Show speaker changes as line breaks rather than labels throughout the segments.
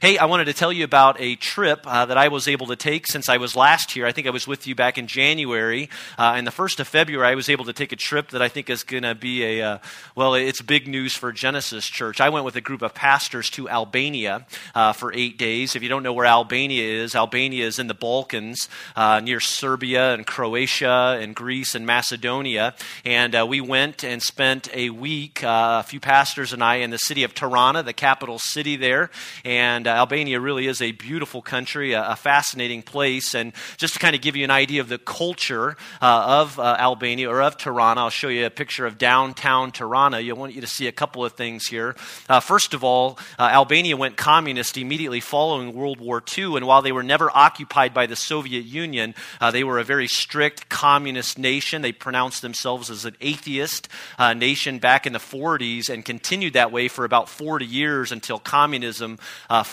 Hey, I wanted to tell you about a trip uh, that I was able to take since I was last here. I think I was with you back in January. Uh, and the 1st of February, I was able to take a trip that I think is going to be a, uh, well, it's big news for Genesis Church. I went with a group of pastors to Albania uh, for eight days. If you don't know where Albania is, Albania is in the Balkans uh, near Serbia and Croatia and Greece and Macedonia. And uh, we went and spent a week, a few pastors and I, in the city of Tirana, the capital city there. And uh, Albania really is a beautiful country, a, a, fascinating place. And just to kind of give you an idea of the culture uh, of uh, Albania or of Tirana, I'll show you a picture of downtown Tirana. I want you to see a couple of things here. Uh, first of all, uh, Albania went communist immediately following World War II. And while they were never occupied by the Soviet Union, uh, they were a very strict communist nation. They pronounced themselves as an atheist nation back in the 40s and continued that way for about 40 years until communism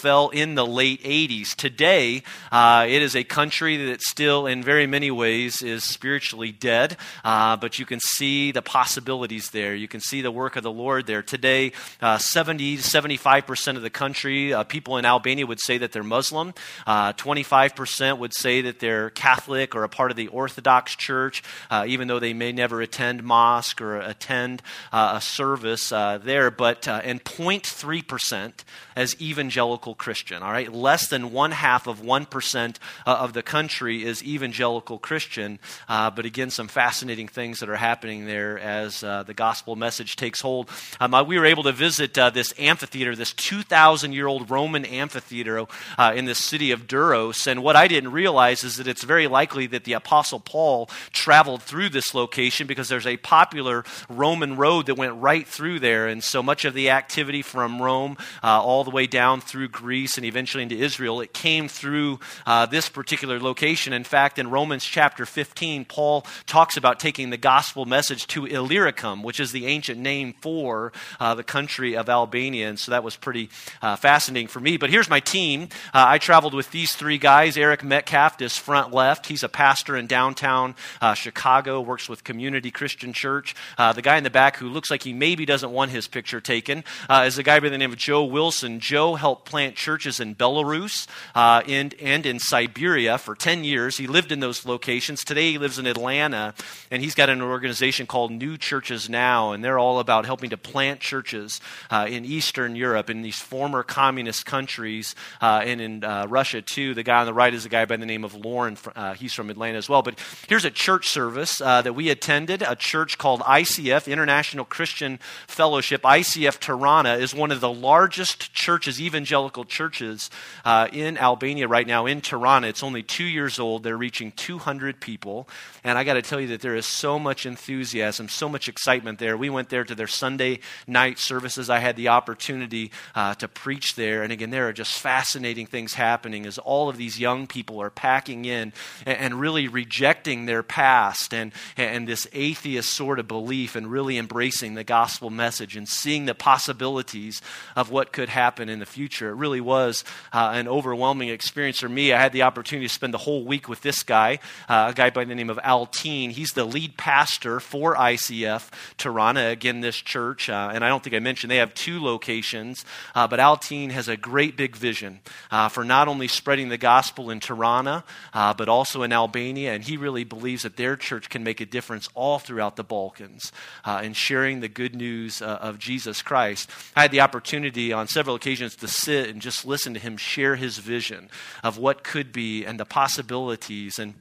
fell in the late 80s. Today, uh, it is a country that still, in very many ways, is spiritually dead, uh, but you can see the possibilities there. You can see the work of the Lord there. Today, uh, 70 to 75% of the country, uh, people in Albania would say that they're Muslim. 25% uh, would say that they're Catholic or a part of the Orthodox Church, uh, even though they may never attend mosque or attend a service there. But and 0.3% as evangelical Christian, all right? Less than one half of 1% uh, of the country is evangelical Christian. Uh, but again, some fascinating things that are happening there as uh, the gospel message takes hold. Um, uh, we were able to visit uh, this amphitheater, this 2,000 year old Roman amphitheater uh, in the city of Durrës. And what I didn't realize is that it's very likely that the Apostle Paul traveled through this location because there's a popular Roman road that went right through there. And so much of the activity from Rome all the way down through Greece and eventually into Israel, it came through uh, this particular location. In fact, in Romans chapter 15, Paul talks about taking the gospel message to Illyricum, which is the ancient name for uh, the country of Albania. And so that was pretty uh, fascinating for me. But here's my team. Uh, I traveled with these three guys. Eric Metcalf is front left. He's a pastor in downtown uh, Chicago, works with Community Christian Church. Uh, the guy in the back who looks like he maybe doesn't want his picture taken is a guy by the name of Joe Wilson. Joe helped plant churches in Belarus uh, and, and in Siberia for 10 years. He lived in those locations. Today he lives in Atlanta, and he's got an organization called New Churches Now, and they're all about helping to plant churches uh, in Eastern Europe, in these former communist countries, uh, and in uh, Russia too. The guy on the right is a guy by the name of Lauren. Uh, he's from Atlanta as well. But here's a church service uh, that we attended, a church called ICF, International Christian Fellowship. ICF Tirana is one of the largest churches, evangelical churches uh, in Albania right now, in Tirana. It's only two years old. They're reaching 200 people. And I got to tell you that there is so much enthusiasm, so much excitement there. We went there to their Sunday night services. I had the opportunity uh, to preach there. And again, there are just fascinating things happening as all of these young people are packing in and, and really rejecting their past and, and this atheist sort of belief and really embracing the gospel message and seeing the possibilities of what could happen in the future. It really was uh, an overwhelming experience for me. I had the opportunity to spend the whole week with this guy, uh, a guy by the name of Altin. He's the lead pastor for ICF Tirana, again, this church. Uh, and I don't think I mentioned they have two locations, uh, but Altin has a great big vision uh, for not only spreading the gospel in Tirana, uh, but also in Albania. And he really believes that their church can make a difference all throughout the Balkans in sharing the good news of Jesus Christ. I had the opportunity on several occasions to sit and just listen to him share his vision of what could be and the possibilities. And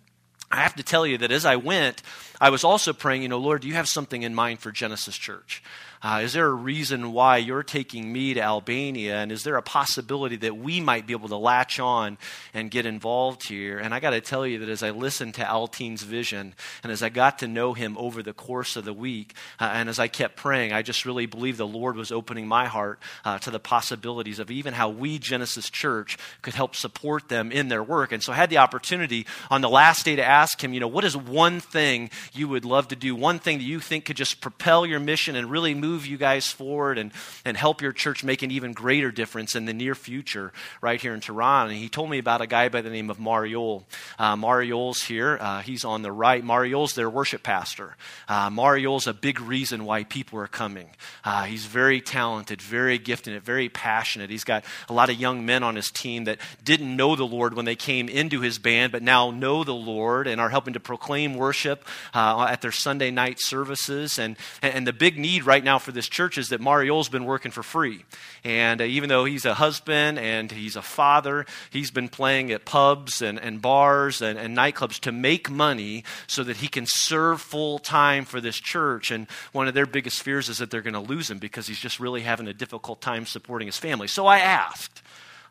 I have to tell you that as I went, I was also praying, you know, Lord, do you have something in mind for Genesis Church? Uh, is there a reason why you're taking me to Albania? And is there a possibility that we might be able to latch on and get involved here? And I got to tell you that as I listened to Altin's vision and as I got to know him over the course of the week, uh, and as I kept praying, I just really believe the Lord was opening my heart uh, to the possibilities of even how we, Genesis Church, could help support them in their work. And so I had the opportunity on the last day to ask ask him, you know, what is one thing you would love to do? One thing that you think could just propel your mission and really move you guys forward and, and help your church make an even greater difference in the near future right here in Tirana. And he told me about a guy by the name of Mariol. Uh, Mariol's here. Uh, he's on the right. Mariol's their worship pastor. Uh, Mariol's a big reason why people are coming. Uh, he's very talented, very gifted, very passionate. He's got a lot of young men on his team that didn't know the Lord when they came into his band, but now know the Lord and are helping to proclaim worship uh, at their Sunday night services. And, and the big need right now for this church is that Mariol's been working for free. And uh, even though he's a husband and he's a father, he's been playing at pubs and, and bars and, and nightclubs to make money so that he can serve full time for this church. And one of their biggest fears is that they're going to lose him because he's just really having a difficult time supporting his family. So I asked,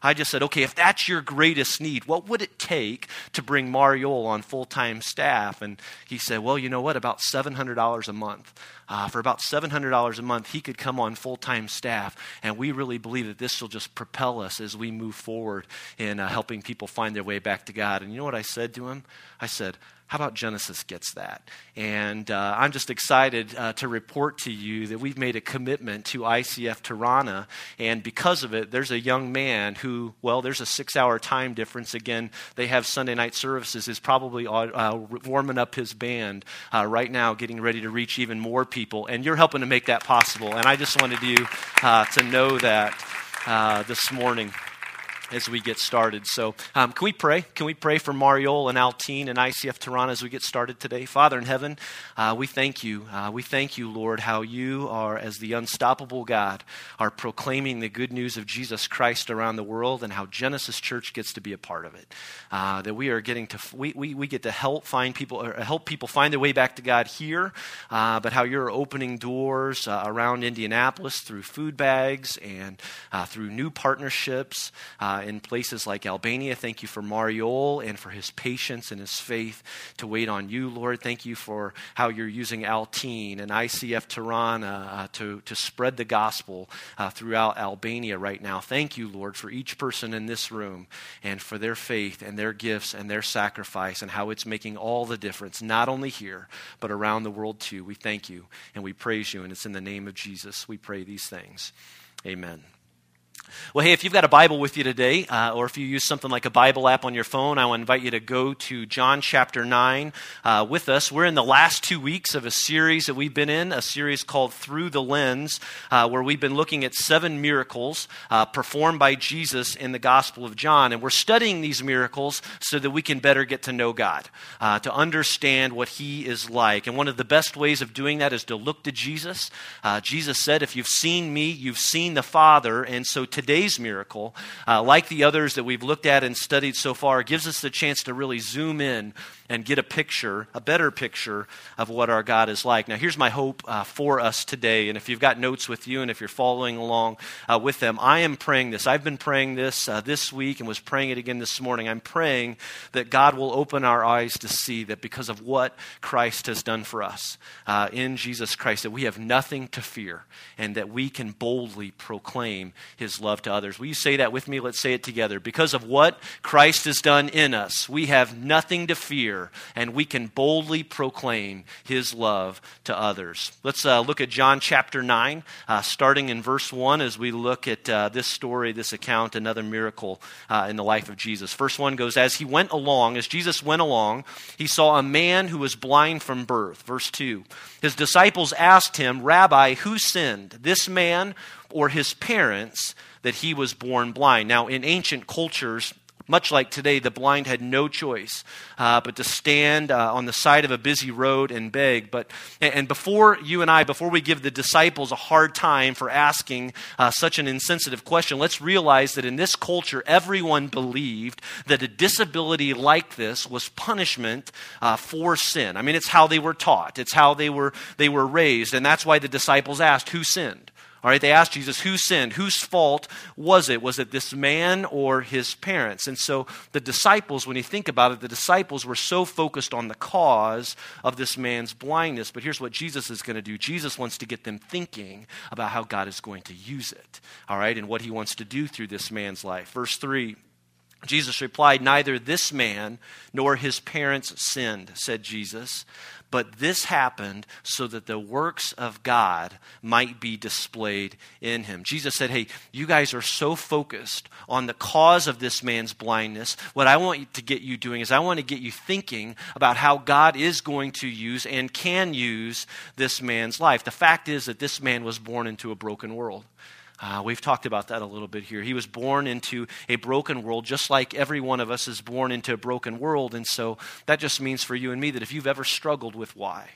I just said, okay, if that's your greatest need, what would it take to bring Mariol on full time staff? And he said, well, you know what? About $700 a month. Uh, for about $700 a month, he could come on full time staff. And we really believe that this will just propel us as we move forward in uh, helping people find their way back to God. And you know what I said to him? I said, how about Genesis gets that? And uh, I'm just excited uh, to report to you that we've made a commitment to ICF Tirana. And because of it, there's a young man who, well, there's a six hour time difference. Again, they have Sunday night services, is probably uh, warming up his band uh, right now, getting ready to reach even more people. And you're helping to make that possible. And I just wanted you uh, to know that uh, this morning as we get started. So, um, can we pray? Can we pray for Mariol and Altin and ICF Tirana as we get started today? Father in heaven, uh, we thank you. Uh, we thank you, Lord, how you are, as the unstoppable God, are proclaiming the good news of Jesus Christ around the world and how Genesis Church gets to be a part of it. Uh, that we are getting to, we, we, we get to help find people, or help people find their way back to God here, uh, but how you're opening doors uh, around Indianapolis through food bags and uh, through new partnerships in places like Albania. Thank you for Mariol and for his patience and his faith to wait on you, Lord. Thank you for how you're using Altin and ICF Tirana uh, to, to spread the gospel uh, throughout Albania right now. Thank you, Lord, for each person in this room and for their faith and their gifts and their sacrifice and how it's making all the difference, not only here, but around the world too. We thank you and we praise you, and it's in the name of Jesus we pray these things. Amen. Well, hey, if you've got a Bible with you today, uh, or if you use something like a Bible app on your phone, I want to invite you to go to John chapter 9 uh, with us. We're in the last two weeks of a series that we've been in, a series called Through the Lens, uh, where we've been looking at seven miracles uh, performed by Jesus in the Gospel of John. And we're studying these miracles so that we can better get to know God, uh, to understand what He is like. And one of the best ways of doing that is to look to Jesus. Uh, Jesus said, If you've seen me, you've seen the Father. And so today, today's miracle, uh, like the others that we've looked at and studied so far, gives us the chance to really zoom in and get a picture, a better picture of what our God is like. Now, here's my hope uh, for us today. And if you've got notes with you and if you're following along uh, with them, I am praying this. I've been praying this uh, this week and was praying it again this morning. I'm praying that God will open our eyes to see that because of what Christ has done for us uh, in Jesus Christ, that we have nothing to fear and that we can boldly proclaim his love to others. Will you say that with me? Let's say it together. Because of what Christ has done in us, we have nothing to fear and we can boldly proclaim his love to others. Let's uh, look at John chapter 9, uh, starting in verse 1 as we look at uh, this story, this account, another miracle uh, in the life of Jesus. First one goes As he went along, as Jesus went along, he saw a man who was blind from birth. Verse 2. His disciples asked him, Rabbi, who sinned, this man or his parents? that he was born blind. Now, in ancient cultures, much like today, the blind had no choice uh, but to stand uh, on the side of a busy road and beg. But and before you and I, before we give the disciples a hard time for asking uh, such an insensitive question, let's realize that in this culture, everyone believed that a disability like this was punishment uh, for sin. I mean, it's how they were taught. It's how they were they were raised, and that's why the disciples asked, "Who sinned?" All right, they asked Jesus, who sinned? Whose fault was it? Was it this man or his parents? And so the disciples, when you think about it, the disciples were so focused on the cause of this man's blindness. But here's what Jesus is going to do Jesus wants to get them thinking about how God is going to use it, all right, and what he wants to do through this man's life. Verse 3 Jesus replied, Neither this man nor his parents sinned, said Jesus, but this happened so that the works of God might be displayed in him. Jesus said, Hey, you guys are so focused on the cause of this man's blindness. What I want to get you doing is I want to get you thinking about how God is going to use and can use this man's life. The fact is that this man was born into a broken world. Uh, we've talked about that a little bit here. He was born into a broken world, just like every one of us is born into a broken world. And so that just means for you and me that if you've ever struggled with why,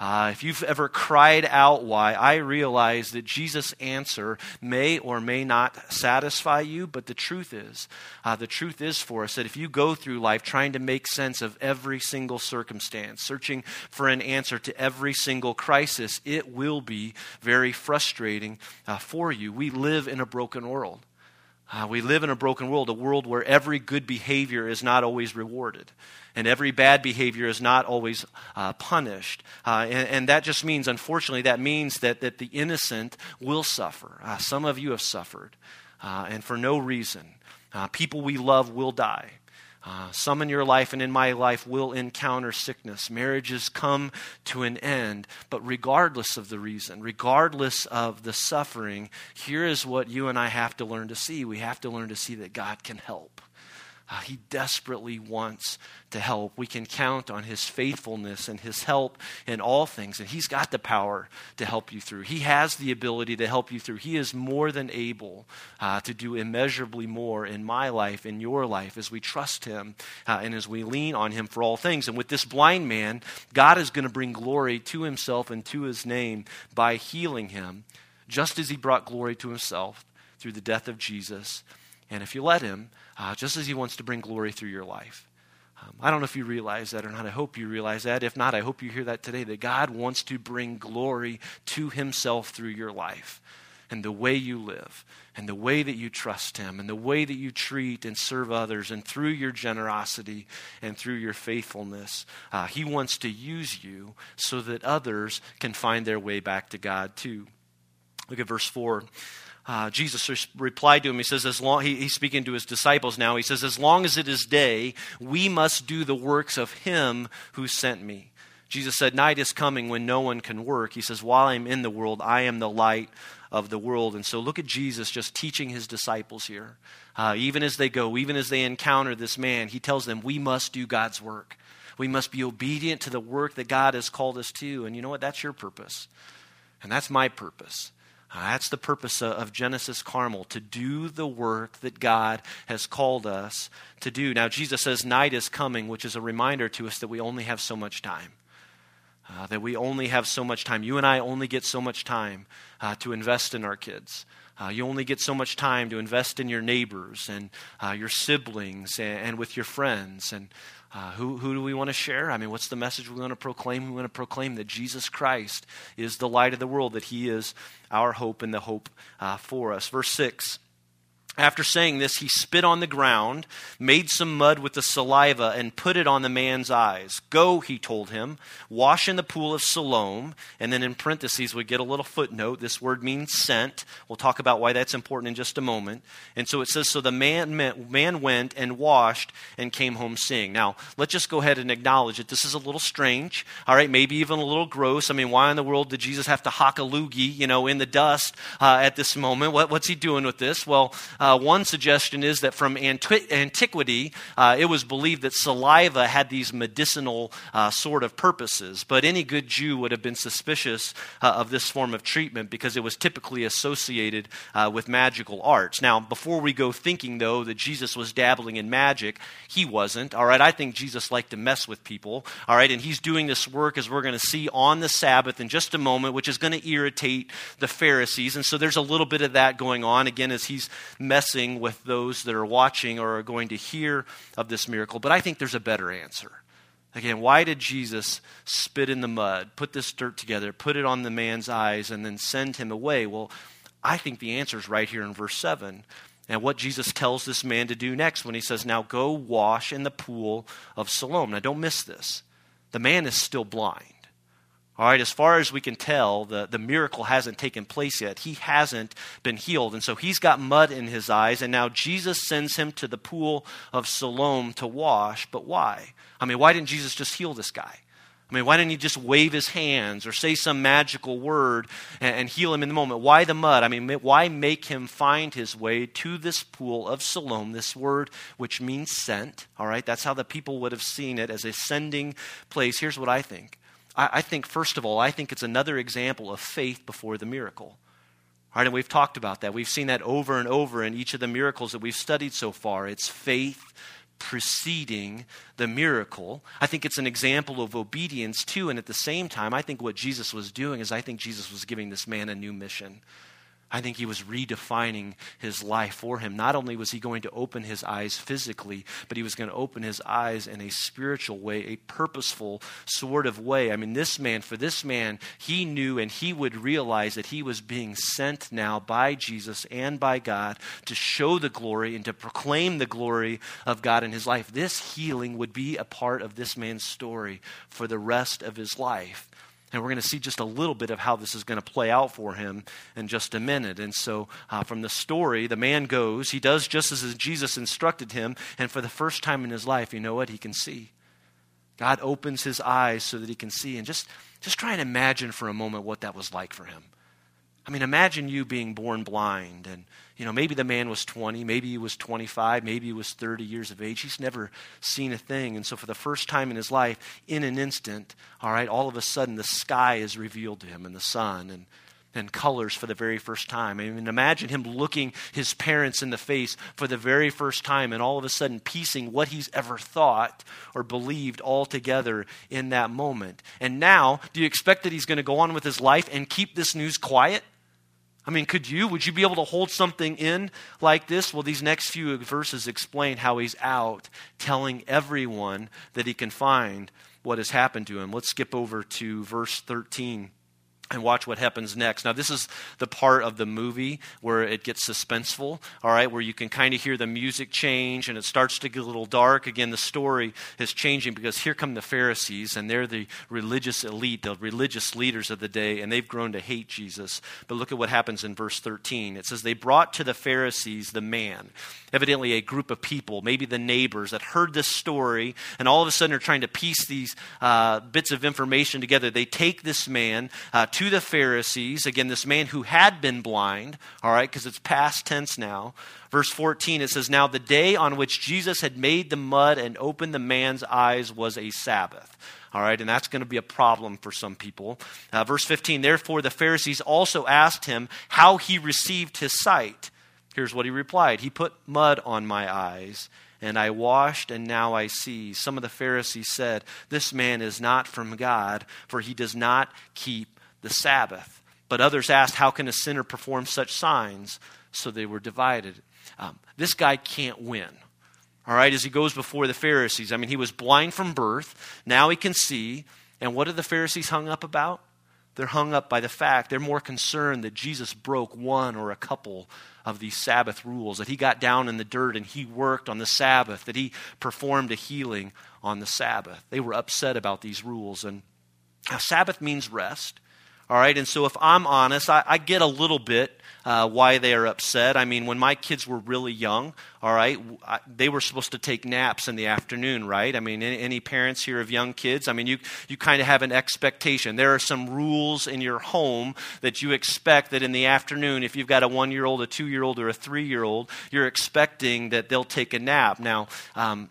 uh, if you've ever cried out why, I realize that Jesus' answer may or may not satisfy you, but the truth is, uh, the truth is for us that if you go through life trying to make sense of every single circumstance, searching for an answer to every single crisis, it will be very frustrating uh, for you. We live in a broken world. Uh, we live in a broken world, a world where every good behavior is not always rewarded and every bad behavior is not always uh, punished. Uh, and, and, that just means, unfortunately, that means that, that the innocent will suffer. Uh, some of you have suffered, uh, and for no reason. Uh, people we love will die. Uh, some in your life and in my life will encounter sickness. Marriages come to an end. But regardless of the reason, regardless of the suffering, here is what you and I have to learn to see. We have to learn to see that God can help. Uh, he desperately wants to help. We can count on his faithfulness and his help in all things. And he's got the power to help you through. He has the ability to help you through. He is more than able uh, to do immeasurably more in my life, in your life, as we trust him uh, and as we lean on him for all things. And with this blind man, God is going to bring glory to himself and to his name by healing him, just as he brought glory to himself through the death of Jesus. And if you let him, uh, just as He wants to bring glory through your life. Um, I don't know if you realize that or not. I hope you realize that. If not, I hope you hear that today that God wants to bring glory to Himself through your life and the way you live and the way that you trust Him and the way that you treat and serve others and through your generosity and through your faithfulness. Uh, he wants to use you so that others can find their way back to God too. Look at verse 4 uh, Jesus replied to him. He says, as long, he, he's speaking to his disciples now. He says, As long as it is day, we must do the works of him who sent me. Jesus said, Night is coming when no one can work. He says, While I'm in the world, I am the light of the world. And so look at Jesus just teaching his disciples here. Uh, even as they go, even as they encounter this man, he tells them, We must do God's work. We must be obedient to the work that God has called us to. And you know what? That's your purpose. And that's my purpose. Uh, that's the purpose of Genesis Carmel, to do the work that God has called us to do. Now, Jesus says night is coming, which is a reminder to us that we only have so much time. Uh, that we only have so much time. You and I only get so much time uh, to invest in our kids. Uh, you only get so much time to invest in your neighbors and uh, your siblings and, and, with your friends. And uh, who, who do we want to share? I mean, what's the message we want to proclaim? We want to proclaim that Jesus Christ is the light of the world, that He is our hope and the hope uh, for us. Verse 6 after saying this, he spit on the ground, made some mud with the saliva, and put it on the man's eyes. Go, he told him, wash in the pool of Siloam. And then in parentheses, we get a little footnote. This word means sent. We'll talk about why that's important in just a moment. And so it says, So the man, man went and washed and came home seeing. Now, let's just go ahead and acknowledge that this is a little strange, all right, maybe even a little gross. I mean, why in the world did Jesus have to hock a loogie, you know, in the dust uh, at this moment? What, what's he doing with this? Well, uh, uh, one suggestion is that from antiqu- antiquity, uh, it was believed that saliva had these medicinal uh, sort of purposes. But any good Jew would have been suspicious uh, of this form of treatment because it was typically associated uh, with magical arts. Now, before we go thinking, though, that Jesus was dabbling in magic, he wasn't. All right, I think Jesus liked to mess with people. All right, and he's doing this work, as we're going to see, on the Sabbath in just a moment, which is going to irritate the Pharisees. And so there's a little bit of that going on, again, as he's messing messing with those that are watching or are going to hear of this miracle. But I think there's a better answer. Again, why did Jesus spit in the mud, put this dirt together, put it on the man's eyes, and then send him away? Well, I think the answer is right here in verse 7. And what Jesus tells this man to do next when he says, Now go wash in the pool of Siloam. Now don't miss this. The man is still blind. All right, as far as we can tell, the, the miracle hasn't taken place yet. He hasn't been healed. And so he's got mud in his eyes, and now Jesus sends him to the pool of Siloam to wash. But why? I mean, why didn't Jesus just heal this guy? I mean, why didn't he just wave his hands or say some magical word and, and, heal him in the moment? Why the mud? I mean, why make him find his way to this pool of Siloam, this word which means sent? All right, that's how the people would have seen it as a sending place. Here's what I think I, I think, first of all, I think it's another example of faith before the miracle. All right, and we've talked about that. We've seen that over and over in each of the miracles that we've studied so far. It's faith preceding the miracle. I think it's an example of obedience too, and at the same time, I think what Jesus was doing is I think Jesus was giving this man a new mission. I think he was redefining his life for him. Not only was he going to open his eyes physically, but he was going to open his eyes in a spiritual way, a purposeful sort of way. I mean, this man, for this man, he knew and he would realize that he was being sent now by Jesus and by God to show the glory and to proclaim the glory of God in his life. This healing would be a part of this man's story for the rest of his life. And we're going to see just a little bit of how this is going to play out for him in just a minute. And so, uh, from the story, the man goes, he does just as Jesus instructed him, and for the first time in his life, you know what? He can see. God opens his eyes so that he can see. And just, just try and imagine for a moment what that was like for him. I mean, imagine you being born blind and you know, maybe the man was 20, maybe he was 25, maybe he was 30 years of age. He's never seen a thing. And so, for the first time in his life, in an instant, all right, all of a sudden the sky is revealed to him and the sun and, and colors for the very first time. I mean, imagine him looking his parents in the face for the very first time and all of a sudden piecing what he's ever thought or believed all together in that moment. And now, do you expect that he's going to go on with his life and keep this news quiet? I mean, could you? Would you be able to hold something in like this? Well, these next few verses explain how he's out telling everyone that he can find what has happened to him. Let's skip over to verse 13 and watch what happens next. Now, this is the part of the movie where it gets suspenseful, all right, where you can kind of hear the music change and it starts to get a little dark. Again, the story is changing because here come the Pharisees, and they're the religious elite, the religious leaders of the day, and they've grown to hate Jesus. But look at what happens in verse 13. It says, They brought to the Pharisees the man, evidently a group of people, maybe the neighbors, that heard this story, and all of a sudden are trying to piece these uh, bits of information together. They take this man uh, to the Pharisees, again, this man who had been blind, all right, because it's past tense now. Verse 14, it says, Now the day on which Jesus had made the mud and opened the man's eyes was a Sabbath. All right, and that's going to be a problem for some people. Uh, verse 15, therefore the Pharisees also asked him how he received his sight. Here's what he replied He put mud on my eyes and I washed, and now I see. Some of the Pharisees said, This man is not from God, for he does not keep the Sabbath. But others asked, How can a sinner perform such signs? So they were divided. Um, this guy can't win. All right, as he goes before the Pharisees. I mean, he was blind from birth. Now he can see. And what are the Pharisees hung up about? They're hung up by the fact they're more concerned that Jesus broke one or a couple of these Sabbath rules, that he got down in the dirt and he worked on the Sabbath, that he performed a healing on the Sabbath. They were upset about these rules. And Sabbath means rest. All right, and so if I'm honest, I, I get a little bit uh, why they are upset. I mean, when my kids were really young, all right, I, they were supposed to take naps in the afternoon, right? I mean, any, any parents here of young kids? I mean, you, you kind of have an expectation. There are some rules in your home that you expect that in the afternoon, if you've got a one year old, a two year old, or a three year old, you're expecting that they'll take a nap. Now, um,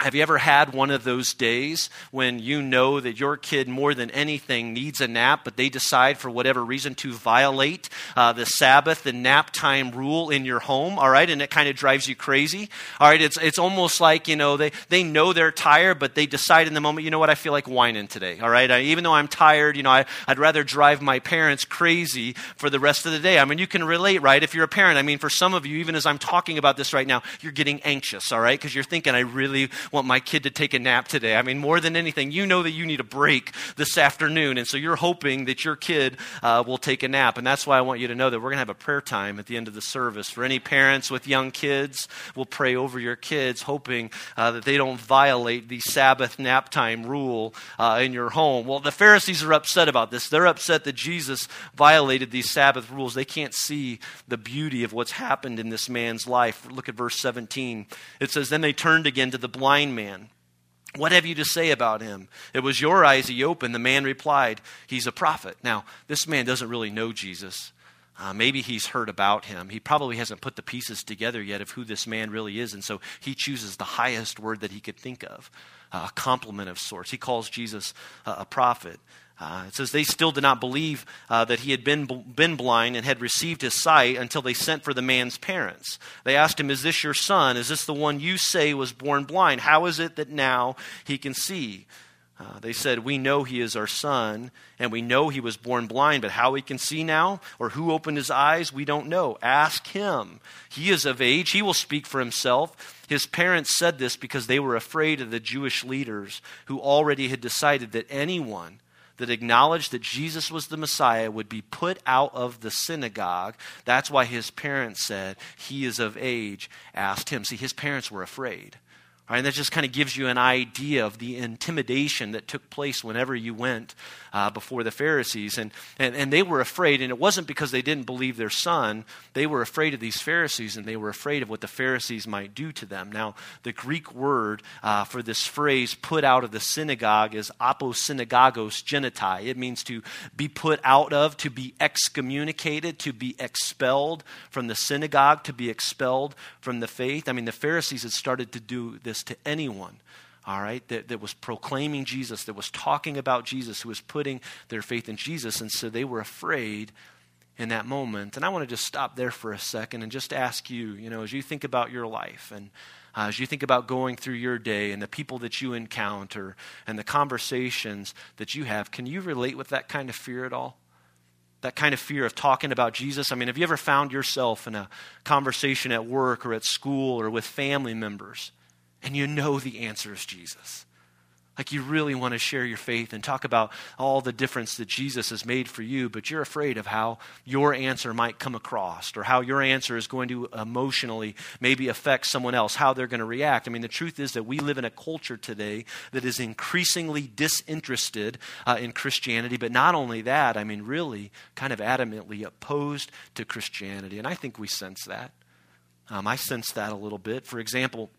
have you ever had one of those days when you know that your kid more than anything needs a nap, but they decide for whatever reason to violate uh, the Sabbath, the nap time rule in your home, all right, and it kind of drives you crazy? All right, it's, it's almost like, you know, they, they know they're tired, but they decide in the moment, you know what, I feel like whining today, all right? I, even though I'm tired, you know, I, I'd rather drive my parents crazy for the rest of the day. I mean, you can relate, right? If you're a parent, I mean, for some of you, even as I'm talking about this right now, you're getting anxious, all right, because you're thinking, I really want my kid to take a nap today. I mean, more than anything, you know that you need a break this afternoon. And so you're hoping that your kid uh, will take a nap. And that's why I want you to know that we're going to have a prayer time at the end of the service. For any parents with young kids, we'll pray over your kids, hoping uh, that they don't violate the Sabbath nap time rule uh, in your home. Well, the Pharisees are upset about this. They're upset that Jesus violated these Sabbath rules. They can't see the beauty of what's happened in this man's life. Look at verse 17. It says, Then they turned again to the blind man. What have you to say about him? It was your eyes he opened. The man replied, He's a prophet. Now, this man doesn't really know Jesus. Uh, maybe he's heard about him. He probably hasn't put the pieces together yet of who this man really is, and so he chooses the highest word that he could think of uh, a compliment of sorts. He calls Jesus uh, a prophet. Uh, it says they still did not believe uh, that he had been, been blind and had received his sight until they sent for the man's parents. They asked him, Is this your son? Is this the one you say was born blind? How is it that now he can see? Uh, they said, We know he is our son, and we know he was born blind, but how he can see now, or who opened his eyes, we don't know. Ask him. He is of age, he will speak for himself. His parents said this because they were afraid of the Jewish leaders who already had decided that anyone that acknowledged that Jesus was the Messiah would be put out of the synagogue. That's why his parents said, He is of age, asked him. See, his parents were afraid. Right, and that just kind of gives you an idea of the intimidation that took place whenever you went uh, before the Pharisees. And, and, and they were afraid, and it wasn't because they didn't believe their son. They were afraid of these Pharisees, and they were afraid of what the Pharisees might do to them. Now, the Greek word uh, for this phrase, put out of the synagogue, is aposynagogos genitai. It means to be put out of, to be excommunicated, to be expelled from the synagogue, to be expelled from the faith. I mean, the Pharisees had started to do this to anyone, all right, that, that was proclaiming Jesus, that was talking about Jesus, who was putting their faith in Jesus. And so they were afraid in that moment. And I want to just stop there for a second and just ask you, you know, as you think about your life and uh, as you think about going through your day and the people that you encounter and the conversations that you have, can you relate with that kind of fear at all? That kind of fear of talking about Jesus? I mean, have you ever found yourself in a conversation at work or at school or with family members and you know the answer is Jesus. Like you really want to share your faith and talk about all the difference that Jesus has made for you, but you're afraid of how your answer might come across or how your answer is going to emotionally maybe affect someone else, how they're going to react. I mean, the truth is that we live in a culture today that is increasingly disinterested uh, in Christianity, but not only that, I mean, really kind of adamantly opposed to Christianity. And I think we sense that. Um, I sense that a little bit. For example,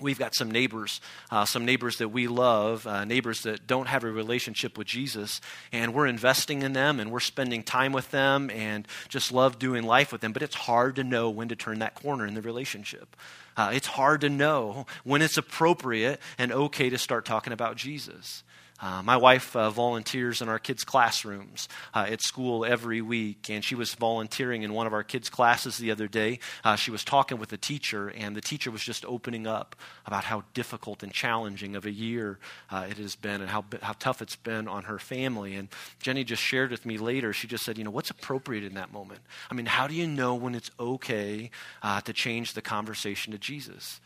We've got some neighbors, uh, some neighbors that we love, uh, neighbors that don't have a relationship with Jesus, and we're investing in them and we're spending time with them and just love doing life with them. But it's hard to know when to turn that corner in the relationship. Uh, it's hard to know when it's appropriate and okay to start talking about Jesus. Uh, my wife uh, volunteers in our kids' classrooms uh, at school every week, and she was volunteering in one of our kids' classes the other day. Uh, she was talking with the teacher, and the teacher was just opening up about how difficult and challenging of a year uh, it has been and how, how tough it's been on her family. And Jenny just shared with me later, she just said, You know, what's appropriate in that moment? I mean, how do you know when it's okay uh, to change the conversation to Jesus?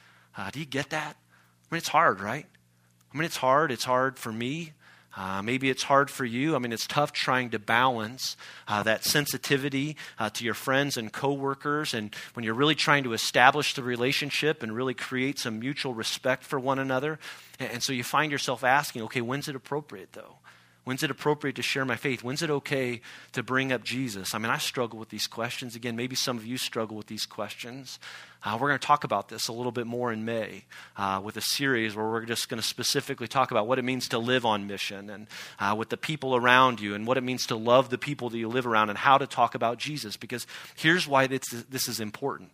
do you get that? I mean, it's hard, right? I mean, it's hard. It's hard for me. Uh, maybe it's hard for you. I mean, it's tough trying to balance uh, that sensitivity uh, to your friends and coworkers, and when you're really trying to establish the relationship and really create some mutual respect for one another. And, and so you find yourself asking, okay, when's it appropriate though? When's it appropriate to share my faith? When's it okay to bring up Jesus? I mean, I struggle with these questions. Again, maybe some of you struggle with these questions. Uh, we're going to talk about this a little bit more in May uh, with a series where we're just going to specifically talk about what it means to live on mission and uh, with the people around you and what it means to love the people that you live around and how to talk about Jesus. Because here's why this, this is important.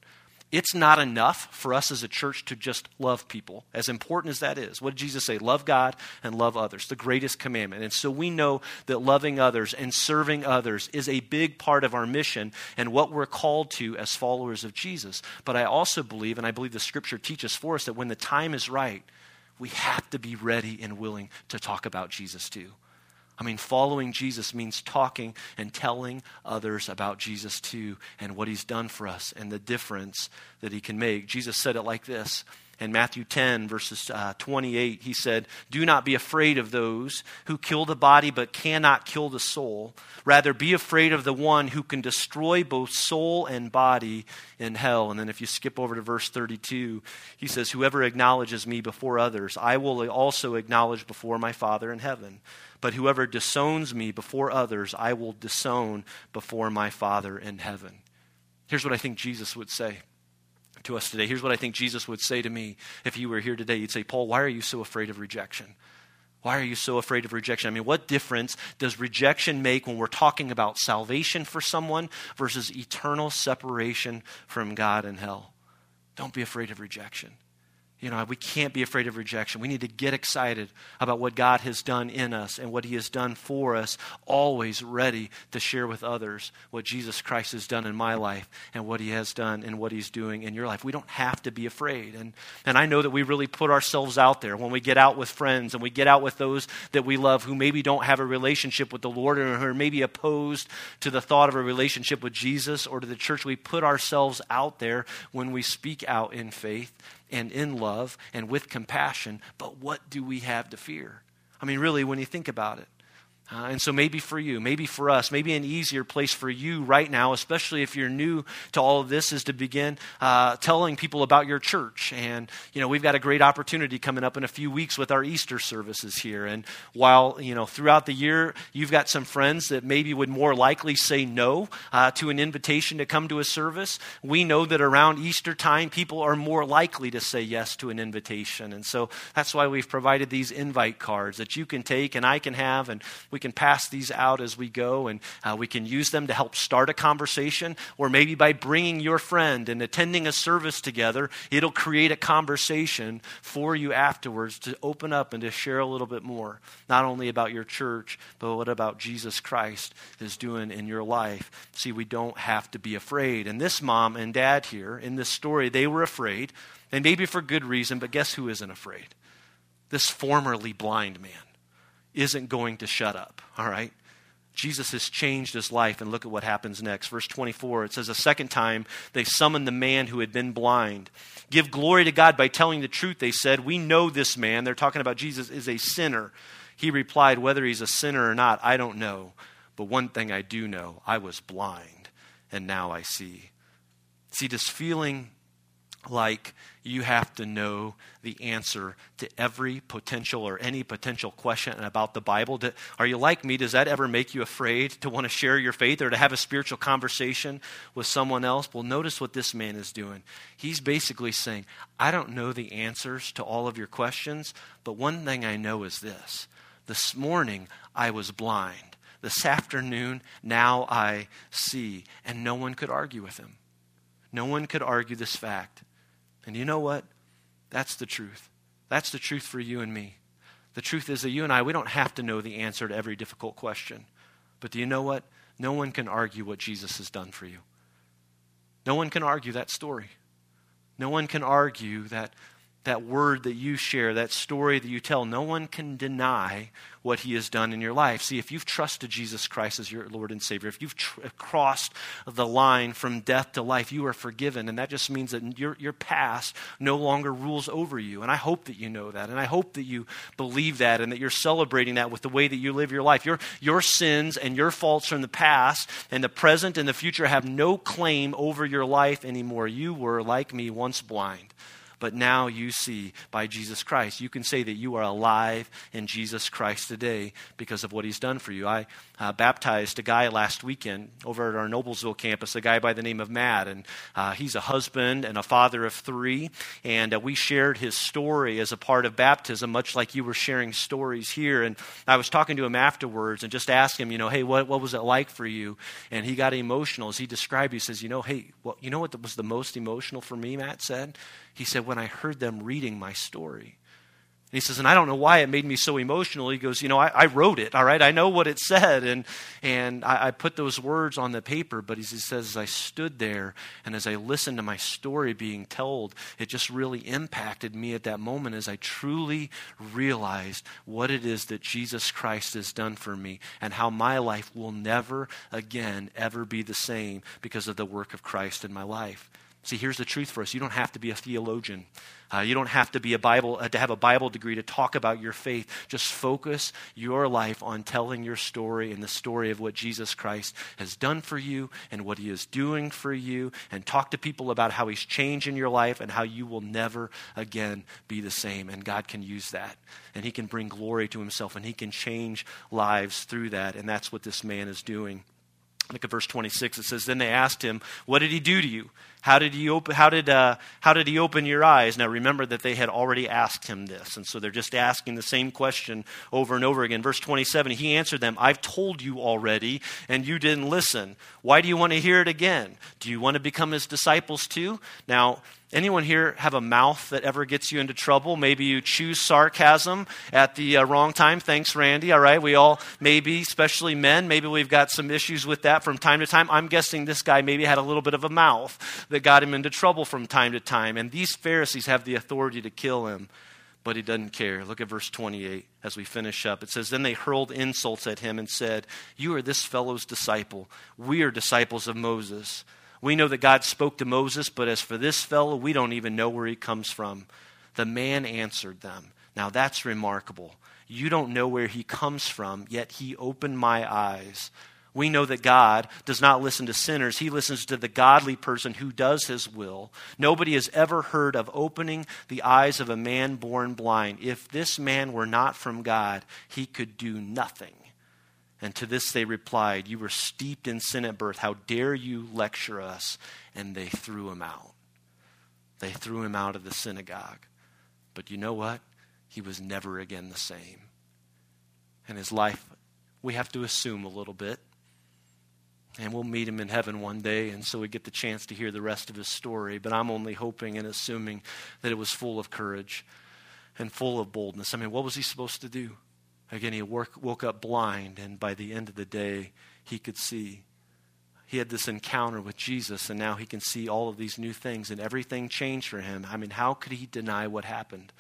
It's not enough for us as a church to just love people, as important as that is. What did Jesus say? Love God and love others, the greatest commandment. And so we know that loving others and serving others is a big part of our mission and what we're called to as followers of Jesus. But I also believe, and I believe the scripture teaches for us, that when the time is right, we have to be ready and willing to talk about Jesus too. I mean, following Jesus means talking and telling others about Jesus too and what he's done for us and the difference that he can make. Jesus said it like this In Matthew 10, verses uh, 28, he said, Do not be afraid of those who kill the body but cannot kill the soul. Rather, be afraid of the one who can destroy both soul and body in hell. And then if you skip over to verse 32, he says, Whoever acknowledges me before others, I will also acknowledge before my Father in heaven. But whoever disowns me before others, I will disown before my Father in heaven. Here's what I think Jesus would say to us today. Here's what I think Jesus would say to me if you were here today. You'd say, Paul, why are you so afraid of rejection? Why are you so afraid of rejection? I mean, what difference does rejection make when we're talking about salvation for someone versus eternal separation from God and hell? Don't be afraid of rejection. You know, we can't be afraid of rejection. We need to get excited about what God has done in us and what He has done for us, always ready to share with others what Jesus Christ has done in my life and what He has done and what He's doing in your life. We don't have to be afraid. And, and I know that we really put ourselves out there when we get out with friends and we get out with those that we love who maybe don't have a relationship with the Lord or who are maybe opposed to the thought of a relationship with Jesus or to the church. We put ourselves out there when we speak out in faith and in love and with compassion. But what do we have to fear? I mean, really, when you think about it, uh, and so, maybe for you, maybe for us, maybe an easier place for you right now, especially if you're new to all of this, is to begin uh, telling people about your church. And, you know, we've got a great opportunity coming up in a few weeks with our Easter services here. And while, you know, throughout the year, you've got some friends that maybe would more likely say no uh, to an invitation to come to a service, we know that around Easter time, people are more likely to say yes to an invitation. And so, that's why we've provided these invite cards that you can take and I can have, and we can pass these out as we go, and uh, we can use them to help start a conversation, or maybe by bringing your friend and attending a service together, it'll create a conversation for you afterwards to open up and to share a little bit more, not only about your church, but what about Jesus Christ is doing in your life. See, we don't have to be afraid. And this mom and dad here in this story, they were afraid, and maybe for good reason, but guess who isn't afraid? This formerly blind man isn't going to shut up, all right? Jesus has changed his life, and look at what happens next. Verse 24, it says, A second time they summoned the man who had been blind. Give glory to God by telling the truth, they said. We know this man, they're talking about Jesus, is a sinner. He replied, Whether he's a sinner or not, I don't know. But one thing I do know I was blind, and now I see. See, this feeling like you have to know the answer to every potential or any potential question about the Bible. Are you like me? Does that ever make you afraid to want to share your faith or to have a spiritual conversation with someone else? Well, notice what this man is doing. He's basically saying, I don't know the answers to all of your questions, but one thing I know is this. This morning, I was blind. This afternoon, now I see. And no one could argue with him. No one could argue this fact. And you know what? That's the truth. That's the truth for you and me. The truth is that you and I, we don't have to know the answer to every difficult question. But do you know what? No one can argue what Jesus has done for you. No one can argue that story. No one can argue that that word that you share, that story that you tell, no one can deny what he has done in your life. See, if you've trusted Jesus Christ as your Lord and Savior, if you've tr- uh, crossed the line from death to life, you are forgiven. And that just means that your, your past no longer rules over you. And I hope that you know that. And I hope that you believe that and that you're celebrating that with the way that you live your life. Your, your sins and your faults from the past and the present and the future have no claim over your life anymore. You were, like me, once blind but now you see by Jesus Christ. You can say that you are alive in Jesus Christ today because of what he's done for you. I uh, baptized a guy last weekend over at our Noblesville campus, a guy by the name of Matt, and uh, he's a husband and a father of three, and uh, we shared his story as a part of baptism, much like you were sharing stories here. And I was talking to him afterwards and just asked him, you know, hey, what, what was it like for you? And he got emotional as he described. He says, you know, hey, well, you know what was the most emotional for me? Matt said. He said, when I heard them reading my story. And he says, and I don't know why it made me so emotional. He goes, you know, I, I wrote it, all right? I know what it said, and, and I, I put those words on the paper. But he says, as I stood there and as I listened to my story being told, it just really impacted me at that moment as I truly realized what it is that Jesus Christ has done for me and how my life will never again ever be the same because of the work of Christ in my life. See, here's the truth for us. You don't have to be a theologian. Uh, you don't have to be a Bible uh, to have a Bible degree to talk about your faith. Just focus your life on telling your story and the story of what Jesus Christ has done for you and what he is doing for you and talk to people about how he's changed in your life and how you will never again be the same. And God can use that. And he can bring glory to himself and he can change lives through that. And that's what this man is doing. Look at verse 26. It says, Then they asked him, What did he do to you? How did he open, how did, uh, how did he open your eyes? Now remember that they had already asked him this. And so they're just asking the same question over and over again. Verse 27, he answered them, I've told you already, and you didn't listen. Why do you want to hear it again? Do you want to become his disciples too? Now, Anyone here have a mouth that ever gets you into trouble? Maybe you choose sarcasm at the uh, wrong time. Thanks, Randy. All right. We all, maybe, especially men, maybe we've got some issues with that from time to time. I'm guessing this guy maybe had a little bit of a mouth that got him into trouble from time to time. And these Pharisees have the authority to kill him, but he doesn't care. Look at verse 28 as we finish up. It says, Then they hurled insults at him and said, You are this fellow's disciple. We are disciples of Moses. We know that God spoke to Moses, but as for this fellow, we don't even know where he comes from. The man answered them. Now that's remarkable. You don't know where he comes from, yet he opened my eyes. We know that God does not listen to sinners. He listens to the godly person who does his will. Nobody has ever heard of opening the eyes of a man born blind. If this man were not from God, he could do nothing. And to this they replied, You were steeped in sin at birth. How dare you lecture us? And they threw him out. They threw him out of the synagogue. But you know what? He was never again the same. And his life, we have to assume a little bit. And we'll meet him in heaven one day, and so we get the chance to hear the rest of his story. But I'm only hoping and assuming that it was full of courage and full of boldness. I mean, what was he supposed to do? Again, he work, woke up blind, and by the end of the day, he could see. He had this encounter with Jesus, and now he can see all of these new things, and everything changed for him. I mean, how could he deny what happened?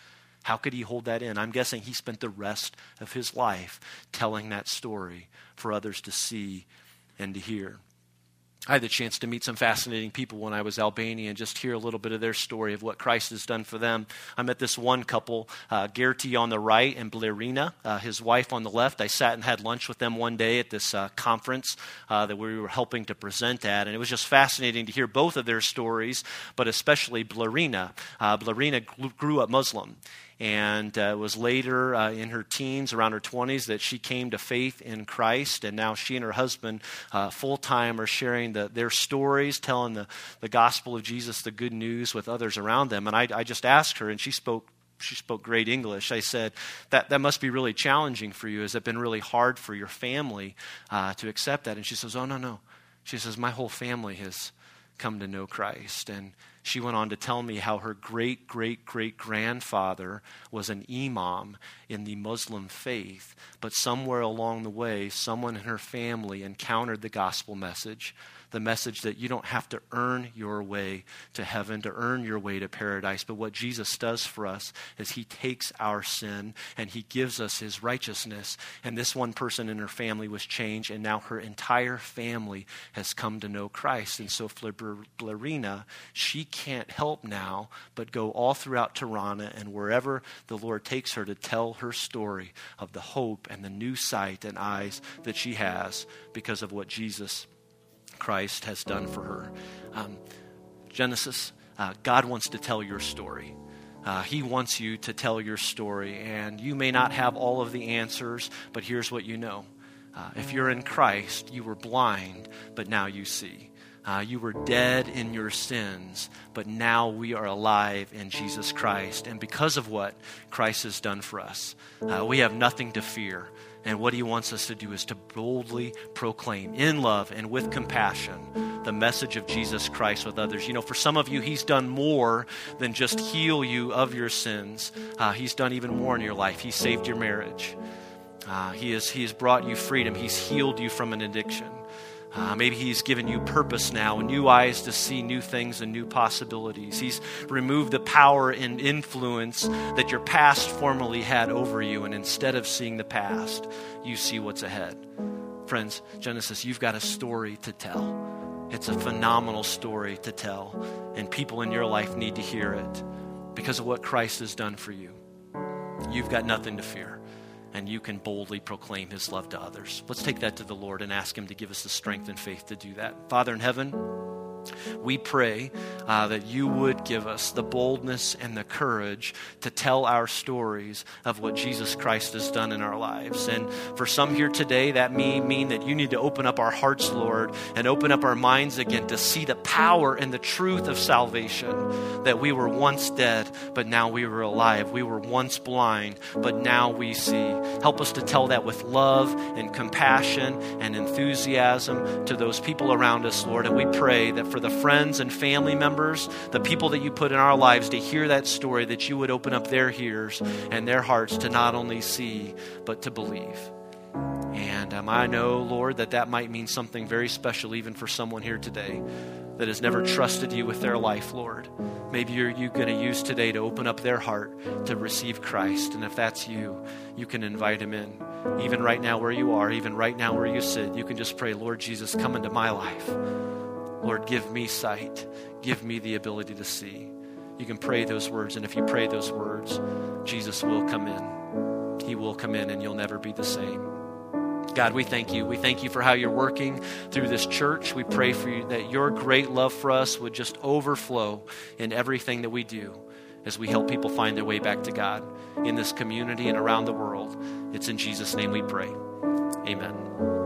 How could he hold that in? I'm guessing he spent the rest of his life telling that story for others to see and to hear. I had the chance to meet some fascinating people when I was Albania and just hear a little bit of their story of what Christ has done for them. I met this one couple, uh, Gertie on the right and Blerina, uh, his wife on the left. I sat and had lunch with them one day at this uh, conference uh, that we were helping to present at, and it was just fascinating to hear both of their stories, but especially Blerina. Uh, Blerina grew up Muslim, and uh, it was later uh, in her teens, around her 20s, that she came to faith in Christ. And now she and her husband, uh, full time, are sharing the, their stories, telling the, the gospel of Jesus, the good news with others around them. And I, I just asked her, and she spoke she spoke great English. I said, that, that must be really challenging for you. Has it been really hard for your family uh, to accept that? And she says, Oh, no, no. She says, My whole family has come to know Christ. And she went on to tell me how her great great great grandfather was an imam in the Muslim faith, but somewhere along the way, someone in her family encountered the gospel message the message that you don't have to earn your way to heaven, to earn your way to paradise. But what Jesus does for us is he takes our sin and he gives us his righteousness. And this one person in her family was changed, and now her entire family has come to know Christ. And so for she can't help now but go all throughout Tirana and wherever the Lord takes her to tell her story of the hope and the new sight and eyes that she has because of what Jesus Christ has done for her. Um, Genesis, uh, God wants to tell your story. Uh, he wants you to tell your story, and you may not have all of the answers, but here's what you know. Uh, if you're in Christ, you were blind, but now you see. Uh, you were dead in your sins, but now we are alive in Jesus Christ. And because of what Christ has done for us, uh, we have nothing to fear. And what he wants us to do is to boldly proclaim in love and with compassion the message of Jesus Christ with others. You know, for some of you, he's done more than just heal you of your sins, uh, he's done even more in your life. He saved your marriage, uh, he, has, he has brought you freedom, he's healed you from an addiction. Uh, maybe He's given you purpose now, and new eyes to see new things and new possibilities. He's removed the power and influence that your past formerly had over you, and instead of seeing the past, you see what's ahead. Friends, Genesis, you've got a story to tell. It's a phenomenal story to tell, and people in your life need to hear it because of what Christ has done for you. You've got nothing to fear and you can boldly proclaim his love to others. Let's take that to the Lord and ask him to give us the strength and faith to do that. Father in heaven, we pray uh, that you would give us the boldness and the courage to tell our stories of what Jesus Christ has done in our lives. And for some here today, that may mean that you need to open up our hearts, Lord, and open up our minds again to see the power and the truth of salvation. That we were once dead, but now we were alive. We were once blind, but now we see. Help us to tell that with love and compassion and enthusiasm to those people around us, Lord. And we pray that for the friends and family members, the people that you put in our lives to hear that story, that you would open up their ears and their hearts to not only see, but to believe. And um, I know, Lord, that that might mean something very special even for someone here today that has never trusted you with their life, Lord. Maybe you're you going to use today to open up their heart to receive Christ. And if that's you, you can invite him in. Even right now where you are, even right now where you sit, you can just pray, Lord Jesus, come into my life. Lord, give me sight. Give me the ability to see. You can pray those words, and if you pray those words, Jesus will come in. He will come in, and you'll never be the same. God, we thank you. We thank you for how you're working through this church. We pray for you that your great love for us would just overflow in everything that we do as we help people find their way back to God in this community and around the world. It's in Jesus' name we pray. Amen.